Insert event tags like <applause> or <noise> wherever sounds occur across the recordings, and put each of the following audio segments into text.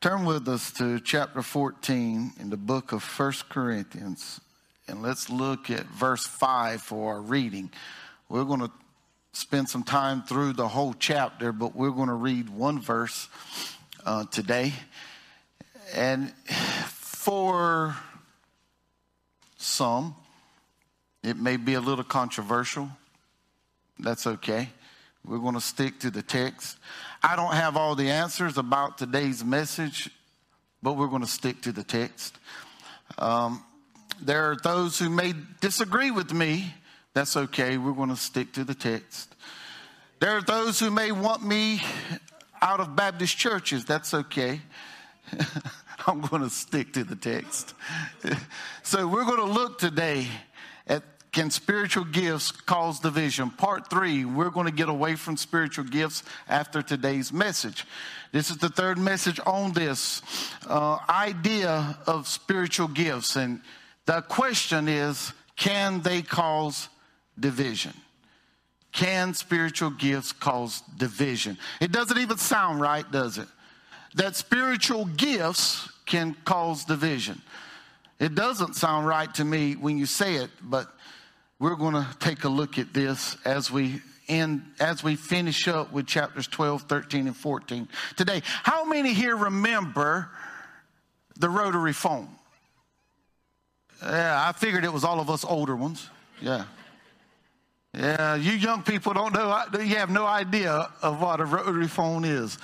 Turn with us to chapter 14 in the book of First Corinthians, and let's look at verse 5 for our reading. We're going to spend some time through the whole chapter, but we're going to read one verse uh, today. And for some, it may be a little controversial. That's okay. We're going to stick to the text. I don't have all the answers about today's message, but we're going to stick to the text. Um, there are those who may disagree with me. That's okay. We're going to stick to the text. There are those who may want me out of Baptist churches. That's okay. <laughs> I'm going to stick to the text. <laughs> so we're going to look today at can spiritual gifts cause division? Part three, we're going to get away from spiritual gifts after today's message. This is the third message on this uh, idea of spiritual gifts. And the question is can they cause division? Can spiritual gifts cause division? It doesn't even sound right, does it? That spiritual gifts can cause division. It doesn't sound right to me when you say it, but we're going to take a look at this as we end, as we finish up with chapters 12, 13, and 14 today. How many here remember the rotary phone? Yeah, I figured it was all of us older ones. Yeah. Yeah, you young people don't know, you have no idea of what a rotary phone is.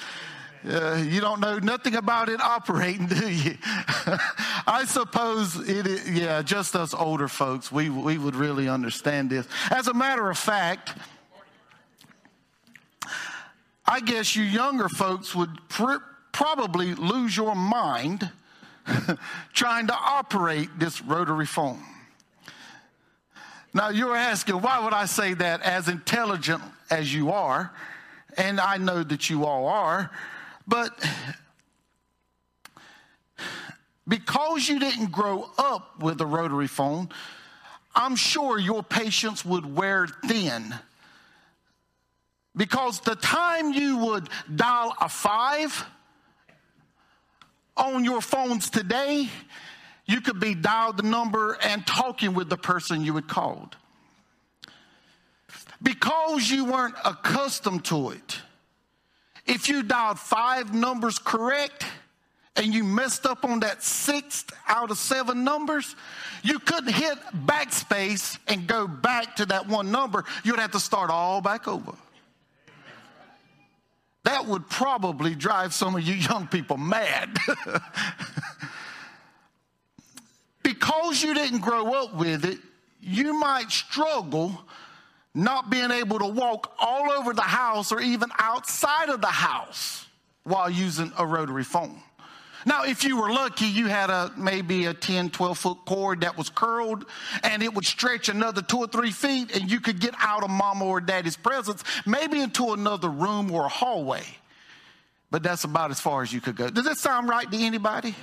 Uh, you don't know nothing about it operating, <laughs> do you? I suppose it is, yeah, just us older folks, we, we would really understand this. As a matter of fact, I guess you younger folks would pr- probably lose your mind <laughs> trying to operate this rotary phone. Now, you're asking, why would I say that as intelligent as you are? And I know that you all are. But because you didn't grow up with a rotary phone, I'm sure your patience would wear thin. Because the time you would dial a five on your phones today, you could be dialed the number and talking with the person you had called. Because you weren't accustomed to it, if you dialed five numbers correct and you messed up on that sixth out of seven numbers, you couldn't hit backspace and go back to that one number. You'd have to start all back over. That would probably drive some of you young people mad. <laughs> because you didn't grow up with it, you might struggle not being able to walk all over the house or even outside of the house while using a rotary phone. Now, if you were lucky, you had a maybe a 10, 12 foot cord that was curled and it would stretch another two or three feet and you could get out of mama or daddy's presence, maybe into another room or a hallway. But that's about as far as you could go. Does that sound right to anybody?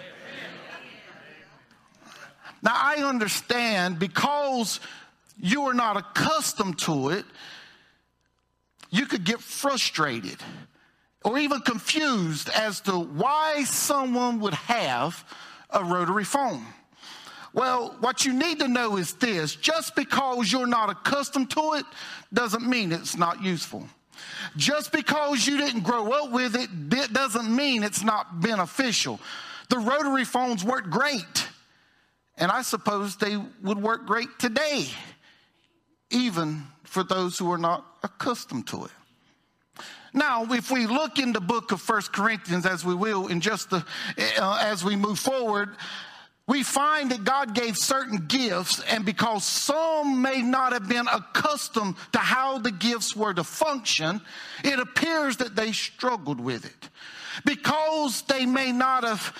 Now, I understand because you are not accustomed to it, you could get frustrated or even confused as to why someone would have a rotary phone. Well, what you need to know is this just because you're not accustomed to it doesn't mean it's not useful. Just because you didn't grow up with it doesn't mean it's not beneficial. The rotary phones work great, and I suppose they would work great today even for those who are not accustomed to it. Now, if we look in the book of First Corinthians, as we will in just the, uh, as we move forward, we find that God gave certain gifts, and because some may not have been accustomed to how the gifts were to function, it appears that they struggled with it. Because they may not have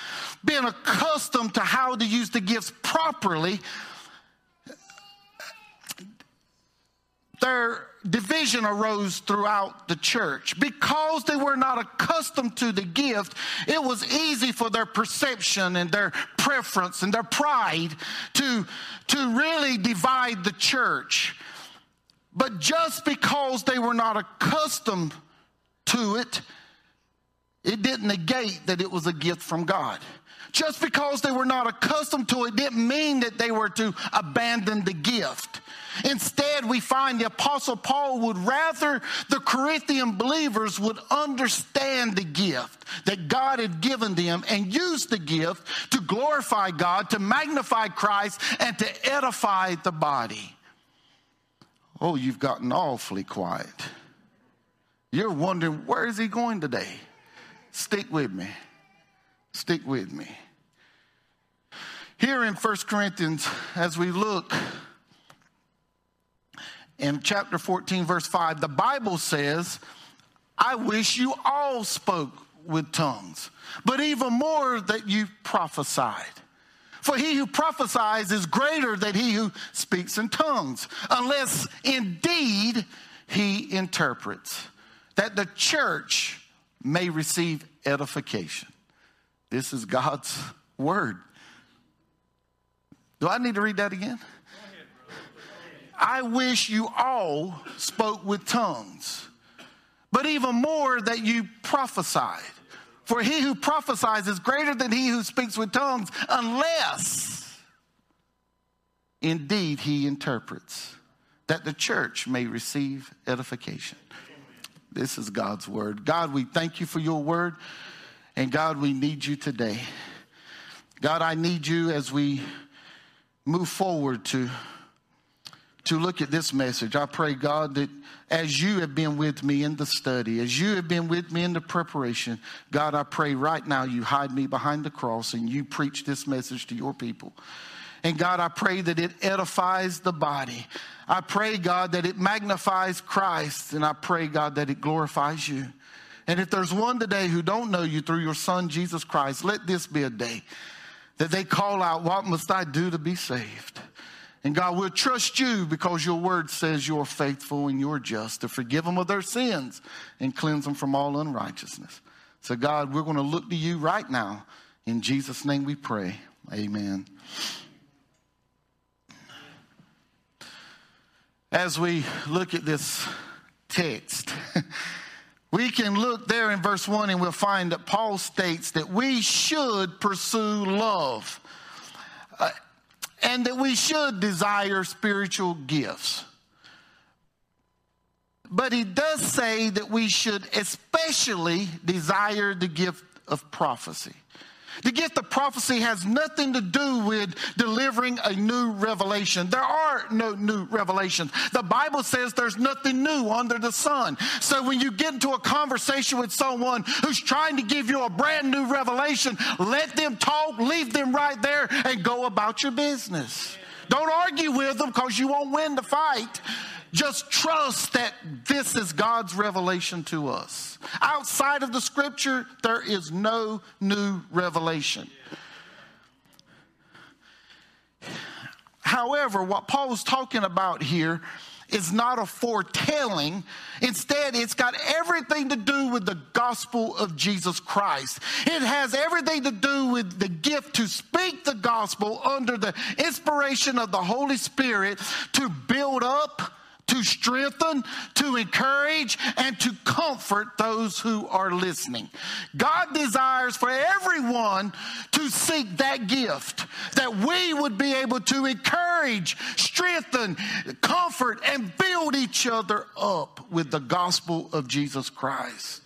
been accustomed to how to use the gifts properly, their division arose throughout the church. Because they were not accustomed to the gift, it was easy for their perception and their preference and their pride to, to really divide the church. But just because they were not accustomed to it, it didn't negate that it was a gift from God. Just because they were not accustomed to it didn't mean that they were to abandon the gift. Instead, we find the apostle Paul would rather the Corinthian believers would understand the gift that God had given them and use the gift to glorify God, to magnify Christ, and to edify the body. Oh, you've gotten awfully quiet. You're wondering, where is he going today? Stick with me. Stick with me. Here in 1 Corinthians, as we look in chapter 14, verse 5, the Bible says, I wish you all spoke with tongues, but even more that you prophesied. For he who prophesies is greater than he who speaks in tongues, unless indeed he interprets, that the church may receive edification. This is God's word. Do I need to read that again? I wish you all spoke with tongues, but even more that you prophesied. For he who prophesies is greater than he who speaks with tongues, unless indeed he interprets, that the church may receive edification. This is God's word. God, we thank you for your word, and God, we need you today. God, I need you as we move forward to, to look at this message. I pray, God, that as you have been with me in the study, as you have been with me in the preparation, God, I pray right now you hide me behind the cross and you preach this message to your people. And God, I pray that it edifies the body. I pray, God, that it magnifies Christ. And I pray, God, that it glorifies you. And if there's one today who don't know you through your son, Jesus Christ, let this be a day that they call out, What must I do to be saved? And God will trust you because your word says you're faithful and you're just to forgive them of their sins and cleanse them from all unrighteousness. So, God, we're going to look to you right now. In Jesus' name we pray. Amen. As we look at this text, <laughs> We can look there in verse 1 and we'll find that Paul states that we should pursue love uh, and that we should desire spiritual gifts. But he does say that we should especially desire the gift of prophecy. The gift of prophecy has nothing to do with delivering a new revelation. There are no new revelations. The Bible says there's nothing new under the sun. So when you get into a conversation with someone who's trying to give you a brand new revelation, let them talk, leave them right there, and go about your business. Don't argue with them because you won't win the fight. Just trust that this is God's revelation to us. Outside of the scripture, there is no new revelation. However, what Paul's talking about here is not a foretelling. Instead, it's got everything to do with the gospel of Jesus Christ. It has everything to do with the gift to speak the gospel under the inspiration of the Holy Spirit to build up to strengthen, to encourage, and to comfort those who are listening. God desires for everyone to seek that gift, that we would be able to encourage, strengthen, comfort, and build each other up with the gospel of Jesus Christ.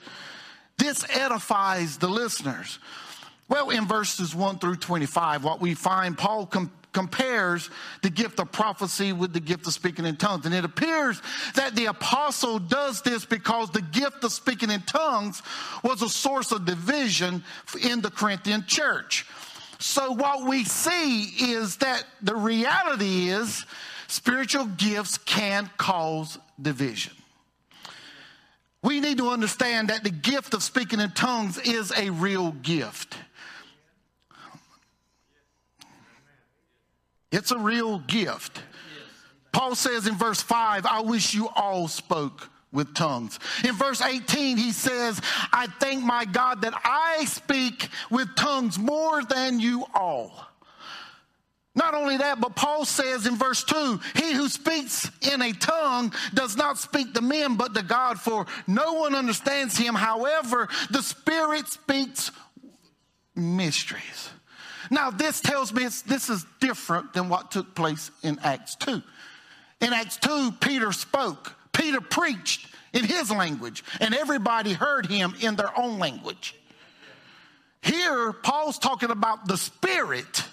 This edifies the listeners. Well, in verses 1 through 25, what we find Paul com- compares the gift of prophecy with the gift of speaking in tongues. And it appears that the apostle does this because the gift of speaking in tongues was a source of division in the Corinthian church. So, what we see is that the reality is spiritual gifts can cause division. We need to understand that the gift of speaking in tongues is a real gift. It's a real gift. Paul says in verse 5, I wish you all spoke with tongues. In verse 18, he says, I thank my God that I speak with tongues more than you all. Not only that, but Paul says in verse 2 He who speaks in a tongue does not speak to men, but to God, for no one understands him. However, the Spirit speaks mysteries. Now, this tells me this is different than what took place in Acts 2. In Acts 2, Peter spoke, Peter preached in his language, and everybody heard him in their own language. Here, Paul's talking about the Spirit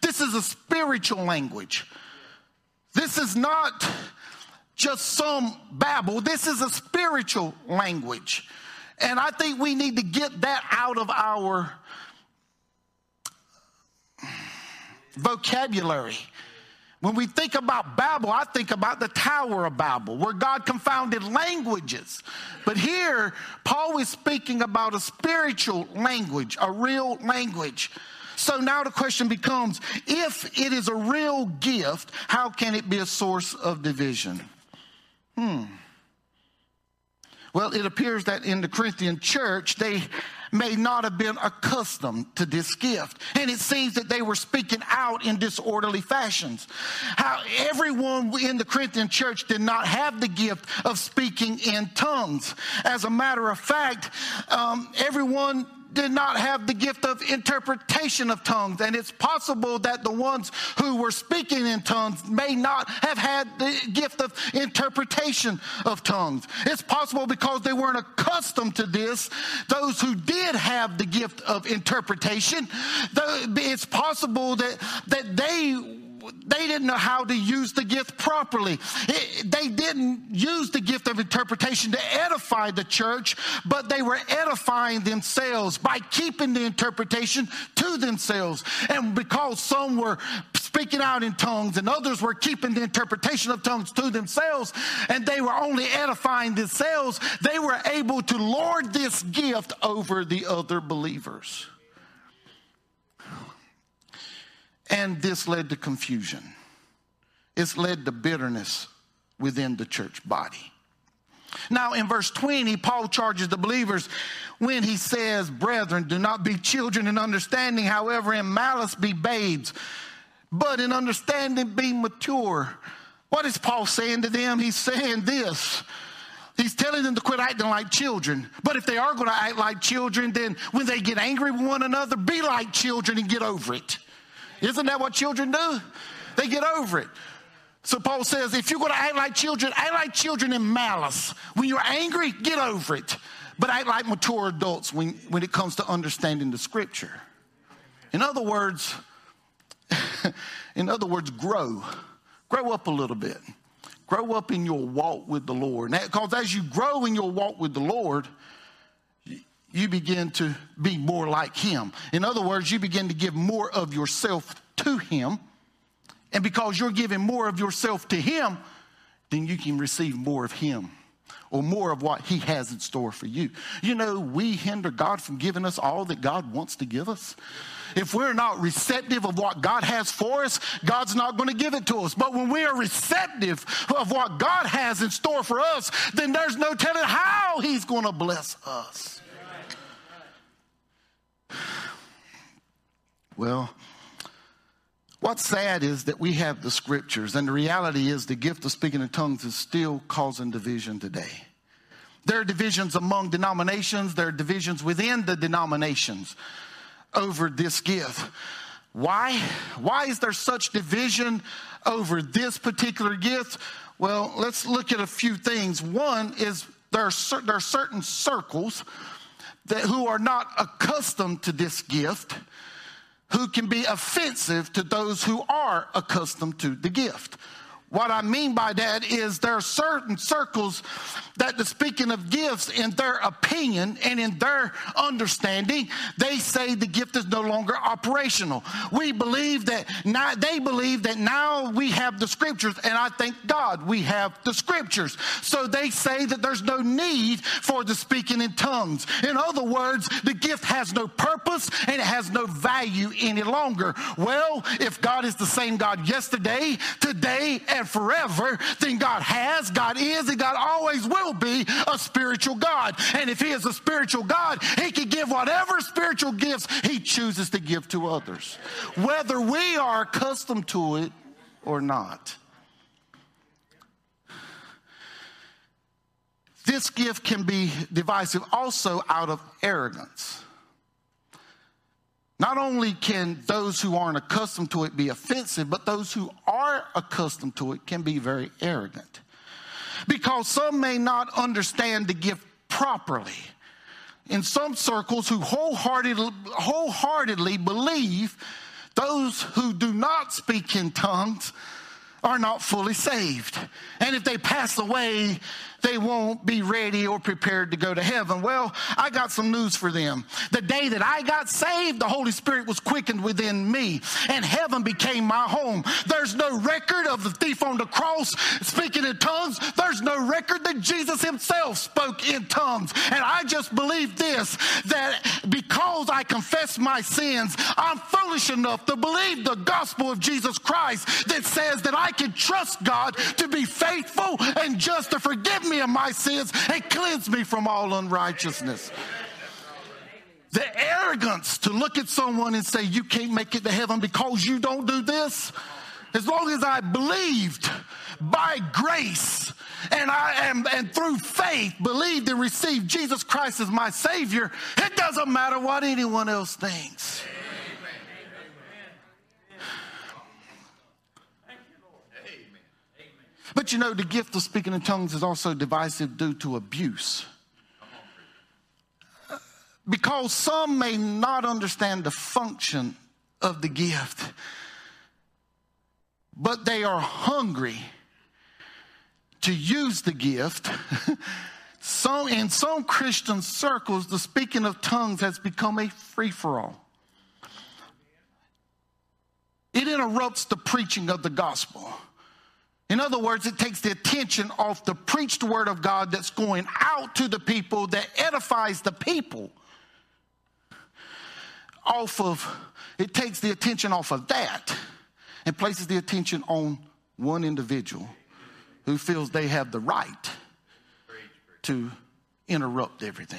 this is a spiritual language. This is not just some babble. This is a spiritual language. And I think we need to get that out of our vocabulary. When we think about Babel, I think about the Tower of Babel, where God confounded languages. But here, Paul is speaking about a spiritual language, a real language. So now the question becomes if it is a real gift, how can it be a source of division? Hmm. Well, it appears that in the Corinthian church, they may not have been accustomed to this gift. And it seems that they were speaking out in disorderly fashions. How everyone in the Corinthian church did not have the gift of speaking in tongues. As a matter of fact, um, everyone did not have the gift of interpretation of tongues. And it's possible that the ones who were speaking in tongues may not have had the gift of interpretation of tongues. It's possible because they weren't accustomed to this. Those who did have the gift of interpretation, it's possible that, that they they didn't know how to use the gift properly. It, they didn't use the gift of interpretation to edify the church, but they were edifying themselves by keeping the interpretation to themselves. And because some were speaking out in tongues and others were keeping the interpretation of tongues to themselves, and they were only edifying themselves, they were able to lord this gift over the other believers. And this led to confusion. It's led to bitterness within the church body. Now, in verse 20, Paul charges the believers when he says, Brethren, do not be children in understanding, however, in malice be babes, but in understanding be mature. What is Paul saying to them? He's saying this. He's telling them to quit acting like children. But if they are going to act like children, then when they get angry with one another, be like children and get over it. Isn't that what children do? They get over it. So Paul says, if you're going to act like children, act like children in malice. When you're angry, get over it. But act like mature adults when, when it comes to understanding the scripture. In other words, <laughs> in other words, grow. Grow up a little bit. Grow up in your walk with the Lord. Because as you grow in your walk with the Lord, you begin to be more like Him. In other words, you begin to give more of yourself to Him. And because you're giving more of yourself to Him, then you can receive more of Him or more of what He has in store for you. You know, we hinder God from giving us all that God wants to give us. If we're not receptive of what God has for us, God's not going to give it to us. But when we are receptive of what God has in store for us, then there's no telling how He's going to bless us. Well, what's sad is that we have the scriptures, and the reality is the gift of speaking in tongues is still causing division today. There are divisions among denominations, there are divisions within the denominations over this gift. Why? Why is there such division over this particular gift? Well, let's look at a few things. One is there are, there are certain circles that who are not accustomed to this gift who can be offensive to those who are accustomed to the gift. What I mean by that is there are certain circles that the speaking of gifts, in their opinion and in their understanding, they say the gift is no longer operational. We believe that now, they believe that now we have the scriptures, and I thank God we have the scriptures. So they say that there's no need for the speaking in tongues. In other words, the gift has no purpose and it has no value any longer. Well, if God is the same God yesterday, today, and forever, then God has, God is, and God always will be a spiritual God. And if He is a spiritual God, He can give whatever spiritual gifts He chooses to give to others, whether we are accustomed to it or not. This gift can be divisive also out of arrogance. Not only can those who aren't accustomed to it be offensive, but those who accustomed to it can be very arrogant. Because some may not understand the gift properly. In some circles, who wholeheartedly, wholeheartedly believe those who do not speak in tongues are not fully saved. And if they pass away, they won't be ready or prepared to go to heaven. Well, I got some news for them. The day that I got saved, the Holy Spirit was quickened within me, and heaven became my home. There's no record of the thief on the cross speaking in tongues. There's no record that Jesus himself spoke in tongues. And I just believe this that because I confess my sins, I'm foolish enough to believe the gospel of Jesus Christ that says that I can trust God to be faithful and just to forgive me me of my sins and cleanse me from all unrighteousness. The arrogance to look at someone and say, You can't make it to heaven because you don't do this. As long as I believed by grace and I am and through faith believed and received Jesus Christ as my Savior, it doesn't matter what anyone else thinks. But you know, the gift of speaking in tongues is also divisive due to abuse. Because some may not understand the function of the gift, but they are hungry to use the gift. <laughs> so, in some Christian circles, the speaking of tongues has become a free for all. It interrupts the preaching of the gospel. In other words, it takes the attention off the preached word of God that's going out to the people that edifies the people. Off of, it takes the attention off of that and places the attention on one individual who feels they have the right to interrupt everything.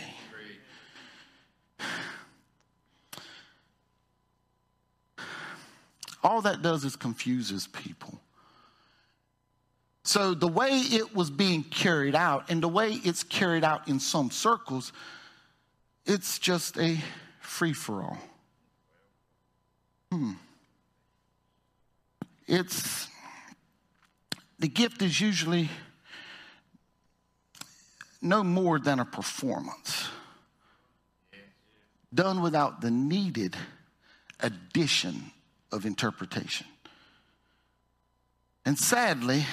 All that does is confuses people. So, the way it was being carried out and the way it's carried out in some circles, it's just a free for all. Hmm. It's the gift is usually no more than a performance done without the needed addition of interpretation. And sadly,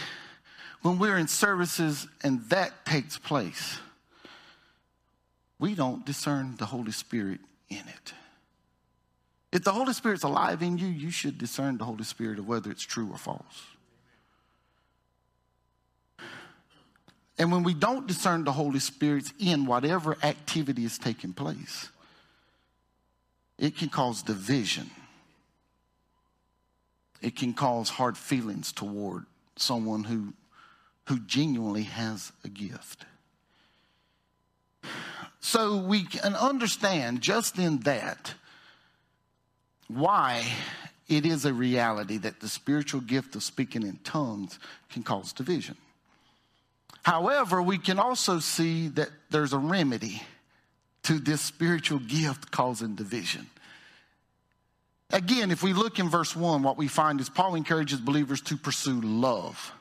when we're in services and that takes place, we don't discern the Holy Spirit in it. If the Holy Spirit's alive in you, you should discern the Holy Spirit of whether it's true or false. And when we don't discern the Holy Spirit's in whatever activity is taking place, it can cause division. It can cause hard feelings toward someone who who genuinely has a gift. So we can understand just in that why it is a reality that the spiritual gift of speaking in tongues can cause division. However, we can also see that there's a remedy to this spiritual gift causing division. Again, if we look in verse 1, what we find is Paul encourages believers to pursue love.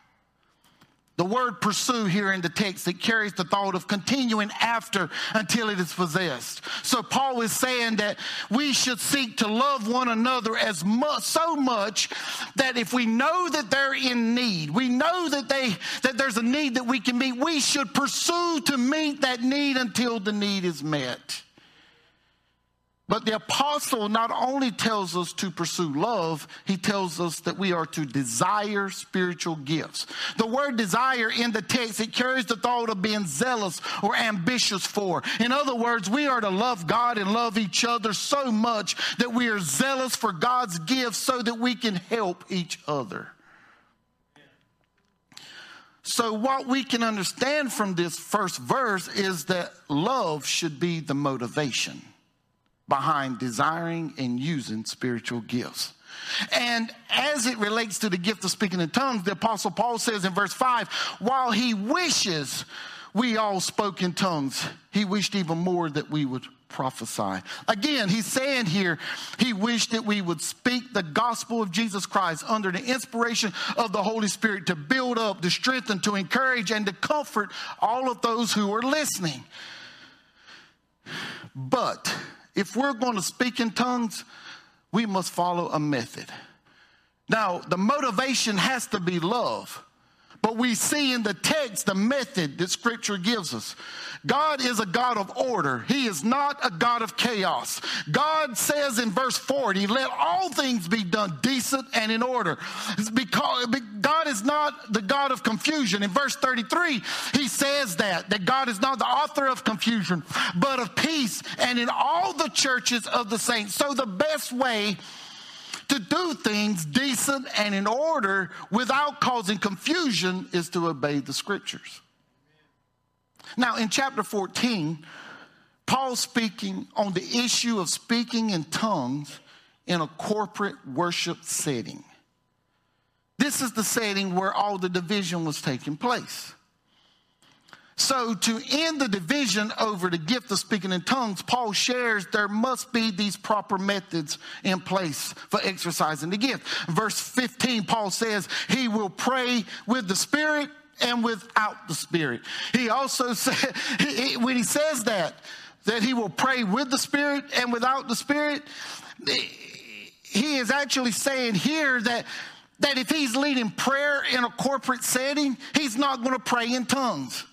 The word pursue here in the text, it carries the thought of continuing after until it is possessed. So Paul is saying that we should seek to love one another as much, so much that if we know that they're in need, we know that they, that there's a need that we can meet, we should pursue to meet that need until the need is met. But the apostle not only tells us to pursue love, he tells us that we are to desire spiritual gifts. The word desire in the text, it carries the thought of being zealous or ambitious for. In other words, we are to love God and love each other so much that we are zealous for God's gifts so that we can help each other. So, what we can understand from this first verse is that love should be the motivation behind desiring and using spiritual gifts. And as it relates to the gift of speaking in tongues, the Apostle Paul says in verse 5 while he wishes we all spoke in tongues, he wished even more that we would prophesy. Again, he's saying here, he wished that we would speak the gospel of Jesus Christ under the inspiration of the Holy Spirit to build up, to strengthen, to encourage, and to comfort all of those who are listening. But if we're going to speak in tongues, we must follow a method. Now, the motivation has to be love. But we see in the text the method that scripture gives us. God is a God of order. He is not a God of chaos. God says in verse 40, let all things be done decent and in order. It's because God is not the God of confusion. In verse 33, he says that, that God is not the author of confusion, but of peace and in all the churches of the saints. So the best way to do things decent and in order without causing confusion is to obey the scriptures. Now, in chapter 14, Paul speaking on the issue of speaking in tongues in a corporate worship setting. This is the setting where all the division was taking place. So, to end the division over the gift of speaking in tongues, Paul shares there must be these proper methods in place for exercising the gift. Verse 15, Paul says, He will pray with the Spirit and without the Spirit. He also <laughs> said, he, when he says that, that he will pray with the Spirit and without the Spirit, he is actually saying here that that if he's leading prayer in a corporate setting, he's not going to pray in tongues.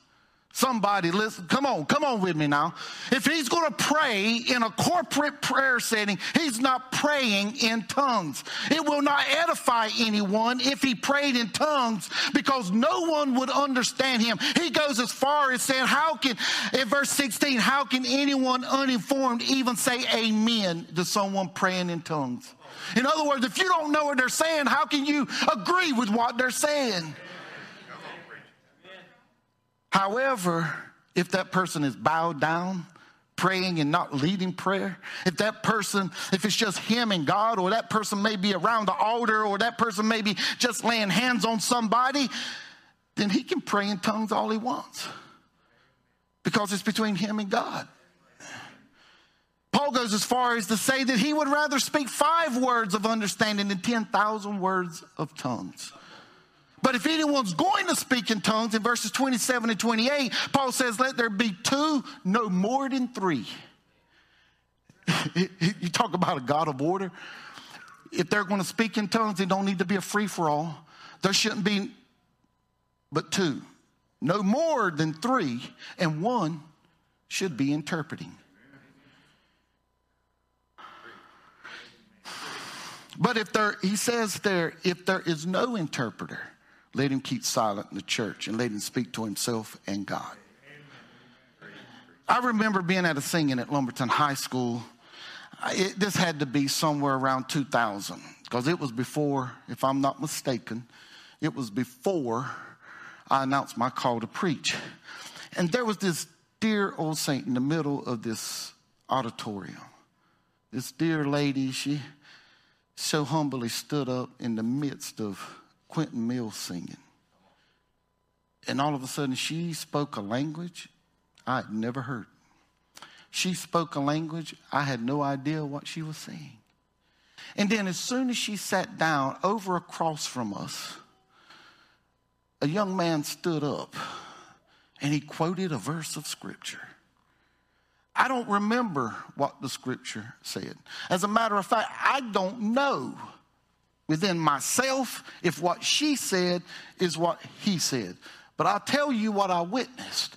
Somebody listen, come on, come on with me now. If he's going to pray in a corporate prayer setting, he's not praying in tongues. It will not edify anyone if he prayed in tongues because no one would understand him. He goes as far as saying, How can, in verse 16, how can anyone uninformed even say amen to someone praying in tongues? In other words, if you don't know what they're saying, how can you agree with what they're saying? However, if that person is bowed down, praying and not leading prayer, if that person, if it's just him and God, or that person may be around the altar, or that person may be just laying hands on somebody, then he can pray in tongues all he wants because it's between him and God. Paul goes as far as to say that he would rather speak five words of understanding than 10,000 words of tongues. But if anyone's going to speak in tongues, in verses 27 and 28, Paul says, Let there be two, no more than three. <laughs> you talk about a God of order. If they're going to speak in tongues, it don't need to be a free for all. There shouldn't be but two. No more than three, and one should be interpreting. But if there, he says there, if there is no interpreter, let him keep silent in the church and let him speak to himself and God. I remember being at a singing at Lumberton High School. It, this had to be somewhere around 2000 because it was before, if I'm not mistaken, it was before I announced my call to preach. And there was this dear old saint in the middle of this auditorium. This dear lady, she so humbly stood up in the midst of Quentin Mills singing. And all of a sudden, she spoke a language I had never heard. She spoke a language I had no idea what she was saying. And then, as soon as she sat down over across from us, a young man stood up and he quoted a verse of scripture. I don't remember what the scripture said. As a matter of fact, I don't know within myself if what she said is what he said. But I'll tell you what I witnessed.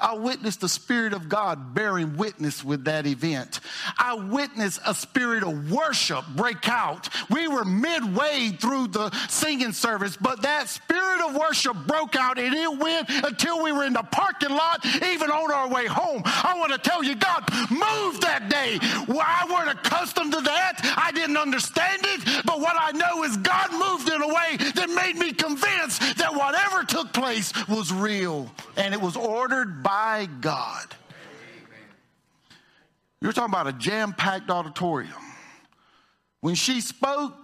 I witnessed the Spirit of God bearing witness with that event. I witnessed a spirit of worship break out. We were midway through the singing service, but that spirit of worship broke out and it went until we were in the parking lot, even on our way home. I want to tell you, God moved that day. Well, I weren't accustomed to that. I didn't understand it, but what I know is God moved in a way that made me convinced that whatever took place, was real and it was ordered by God. You're talking about a jam packed auditorium. When she spoke,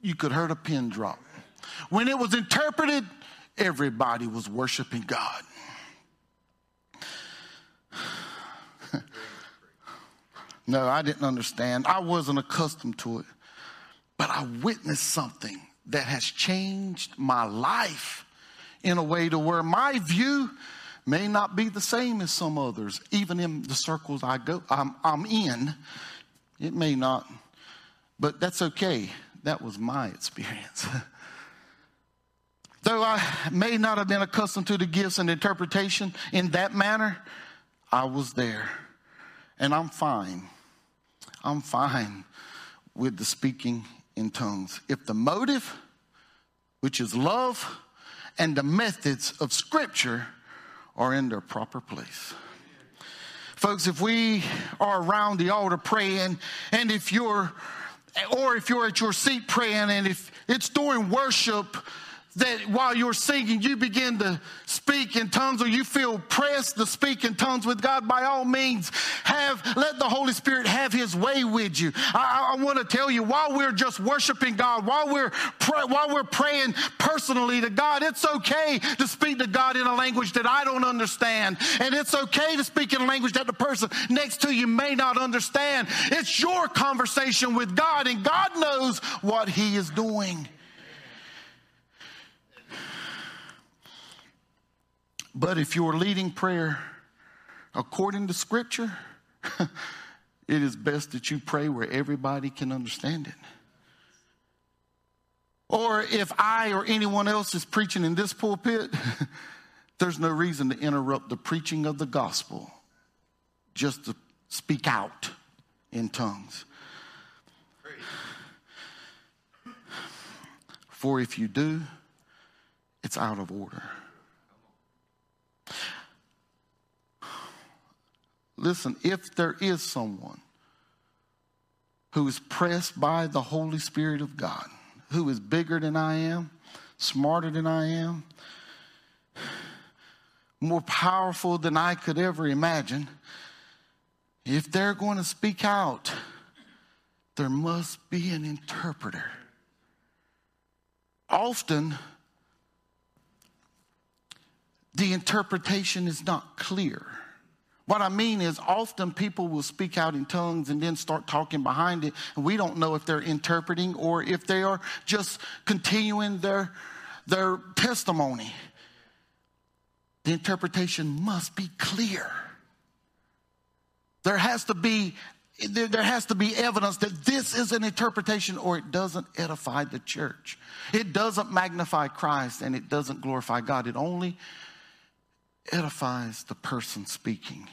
you could hear a pin drop. When it was interpreted, everybody was worshiping God. <sighs> no, I didn't understand. I wasn't accustomed to it. But I witnessed something that has changed my life in a way to where my view may not be the same as some others, even in the circles I go, I'm, I'm in. It may not, but that's okay. That was my experience. <laughs> Though I may not have been accustomed to the gifts and interpretation in that manner, I was there. And I'm fine. I'm fine with the speaking in tongues. If the motive, which is love, and the methods of Scripture are in their proper place. Folks, if we are around the altar praying, and if you're, or if you're at your seat praying, and if it's during worship, that while you're singing, you begin to speak in tongues or you feel pressed to speak in tongues with God, by all means, have, let the Holy Spirit have his way with you. I, I want to tell you, while we're just worshiping God, while we're, pray, while we're praying personally to God, it's okay to speak to God in a language that I don't understand. And it's okay to speak in a language that the person next to you may not understand. It's your conversation with God and God knows what he is doing. But if you're leading prayer according to Scripture, <laughs> it is best that you pray where everybody can understand it. Or if I or anyone else is preaching in this pulpit, <laughs> there's no reason to interrupt the preaching of the gospel just to speak out in tongues. For if you do, it's out of order. Listen, if there is someone who is pressed by the Holy Spirit of God, who is bigger than I am, smarter than I am, more powerful than I could ever imagine, if they're going to speak out, there must be an interpreter. Often, the interpretation is not clear. What I mean is, often people will speak out in tongues and then start talking behind it, and we don't know if they're interpreting or if they are just continuing their, their testimony. The interpretation must be clear. There has to be there has to be evidence that this is an interpretation or it doesn't edify the church. It doesn't magnify Christ and it doesn't glorify God. It only edifies the person speaking.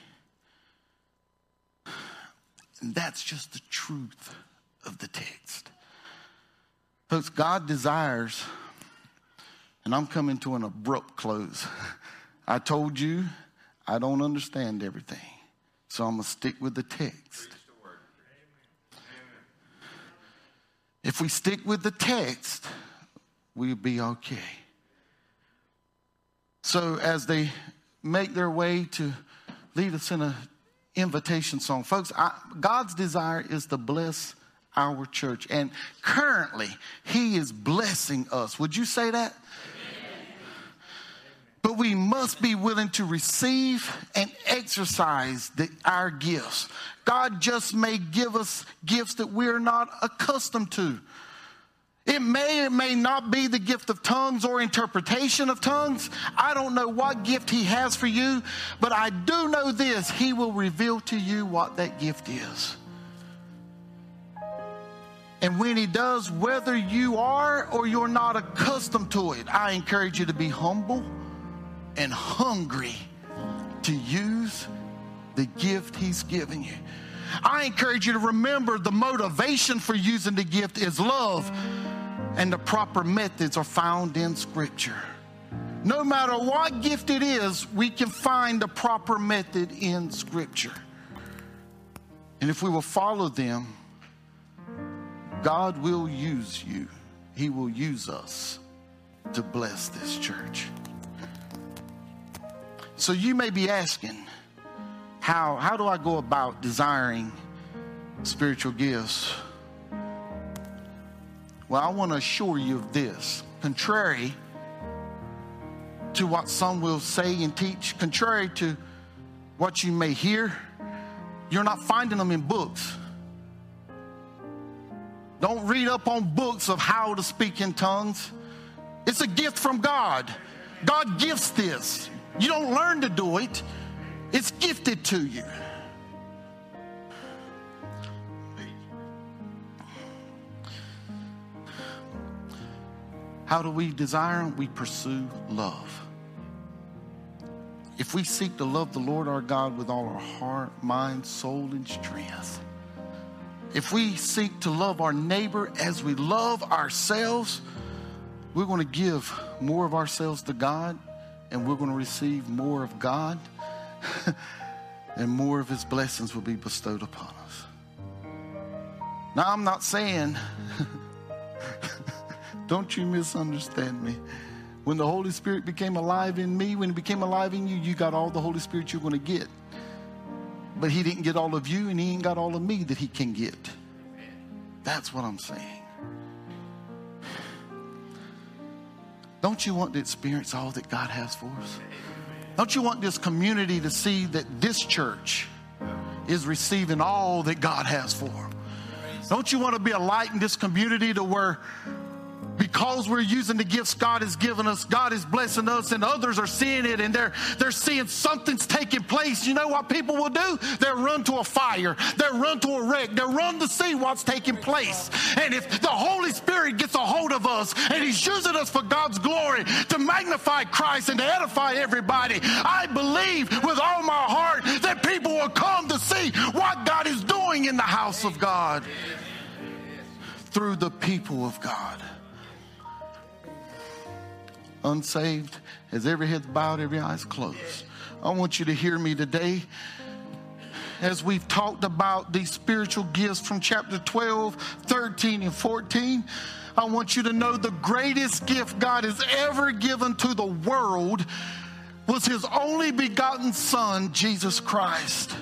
And that's just the truth of the text. Folks, God desires, and I'm coming to an abrupt close. <laughs> I told you I don't understand everything, so I'm going to stick with the text. If we stick with the text, we'll be okay. So, as they make their way to lead us in a invitation song. Folks, I, God's desire is to bless our church. And currently, He is blessing us. Would you say that? But we must be willing to receive and exercise the, our gifts. God just may give us gifts that we're not accustomed to. It may or may not be the gift of tongues or interpretation of tongues. I don't know what gift He has for you, but I do know this He will reveal to you what that gift is. And when He does, whether you are or you're not accustomed to it, I encourage you to be humble and hungry to use the gift He's given you. I encourage you to remember the motivation for using the gift is love and the proper methods are found in Scripture. No matter what gift it is, we can find the proper method in Scripture. And if we will follow them, God will use you. He will use us to bless this church. So you may be asking, how, how do I go about desiring spiritual gifts? Well, I want to assure you of this. Contrary to what some will say and teach, contrary to what you may hear, you're not finding them in books. Don't read up on books of how to speak in tongues. It's a gift from God. God gifts this. You don't learn to do it, it's gifted to you. How do we desire them? We pursue love. If we seek to love the Lord our God with all our heart, mind, soul, and strength, if we seek to love our neighbor as we love ourselves, we're going to give more of ourselves to God and we're going to receive more of God <laughs> and more of his blessings will be bestowed upon us. Now, I'm not saying, <laughs> don't you misunderstand me. When the Holy Spirit became alive in me, when it became alive in you, you got all the Holy Spirit you're going to get. But he didn't get all of you, and he ain't got all of me that he can get. That's what I'm saying. Don't you want to experience all that God has for us? Don't you want this community to see that this church is receiving all that God has for them? Don't you want to be a light in this community to where because we're using the gifts God has given us, God is blessing us, and others are seeing it and they're they're seeing something's taking place. You know what people will do? They'll run to a fire, they'll run to a wreck, they'll run to see what's taking place. And if the Holy Spirit gets a hold of us and He's using us for God's glory to magnify Christ and to edify everybody, I believe with all my heart that people will come to see what God is doing in the house of God through the people of God unsaved, as every head's bowed, every eye's closed. I want you to hear me today as we've talked about these spiritual gifts from chapter 12, 13, and 14. I want you to know the greatest gift God has ever given to the world was his only begotten Son, Jesus Christ.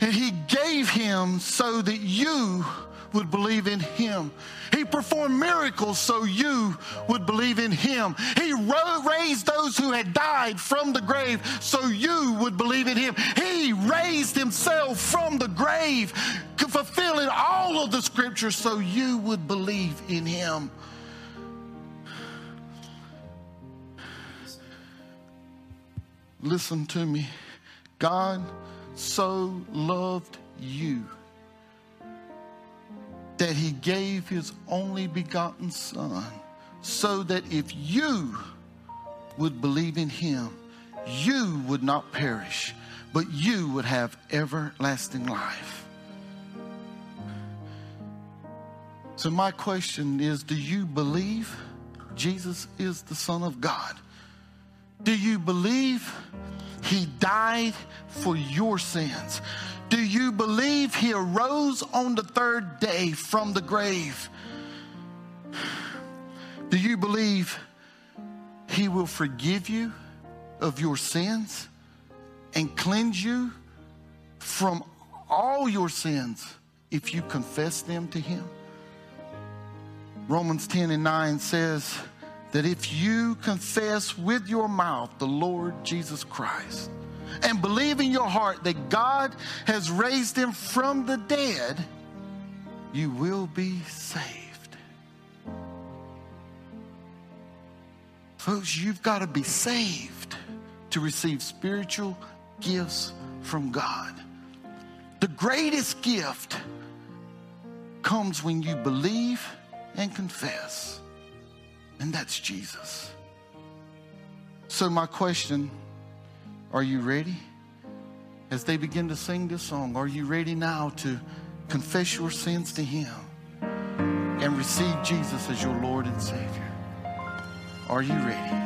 And he gave him so that you would believe in him. He performed miracles so you would believe in him. He raised those who had died from the grave so you would believe in him. He raised himself from the grave, fulfilling all of the scriptures so you would believe in him. Listen to me. God so loved you that he gave his only begotten Son, so that if you would believe in him, you would not perish, but you would have everlasting life. So, my question is Do you believe Jesus is the Son of God? Do you believe he died for your sins? Do you believe he arose on the third day from the grave? Do you believe he will forgive you of your sins and cleanse you from all your sins if you confess them to him? Romans 10 and 9 says that if you confess with your mouth the Lord Jesus Christ, and believe in your heart that God has raised him from the dead, you will be saved. Folks, you've got to be saved to receive spiritual gifts from God. The greatest gift comes when you believe and confess, and that's Jesus. So, my question are you ready? As they begin to sing this song, are you ready now to confess your sins to Him and receive Jesus as your Lord and Savior? Are you ready?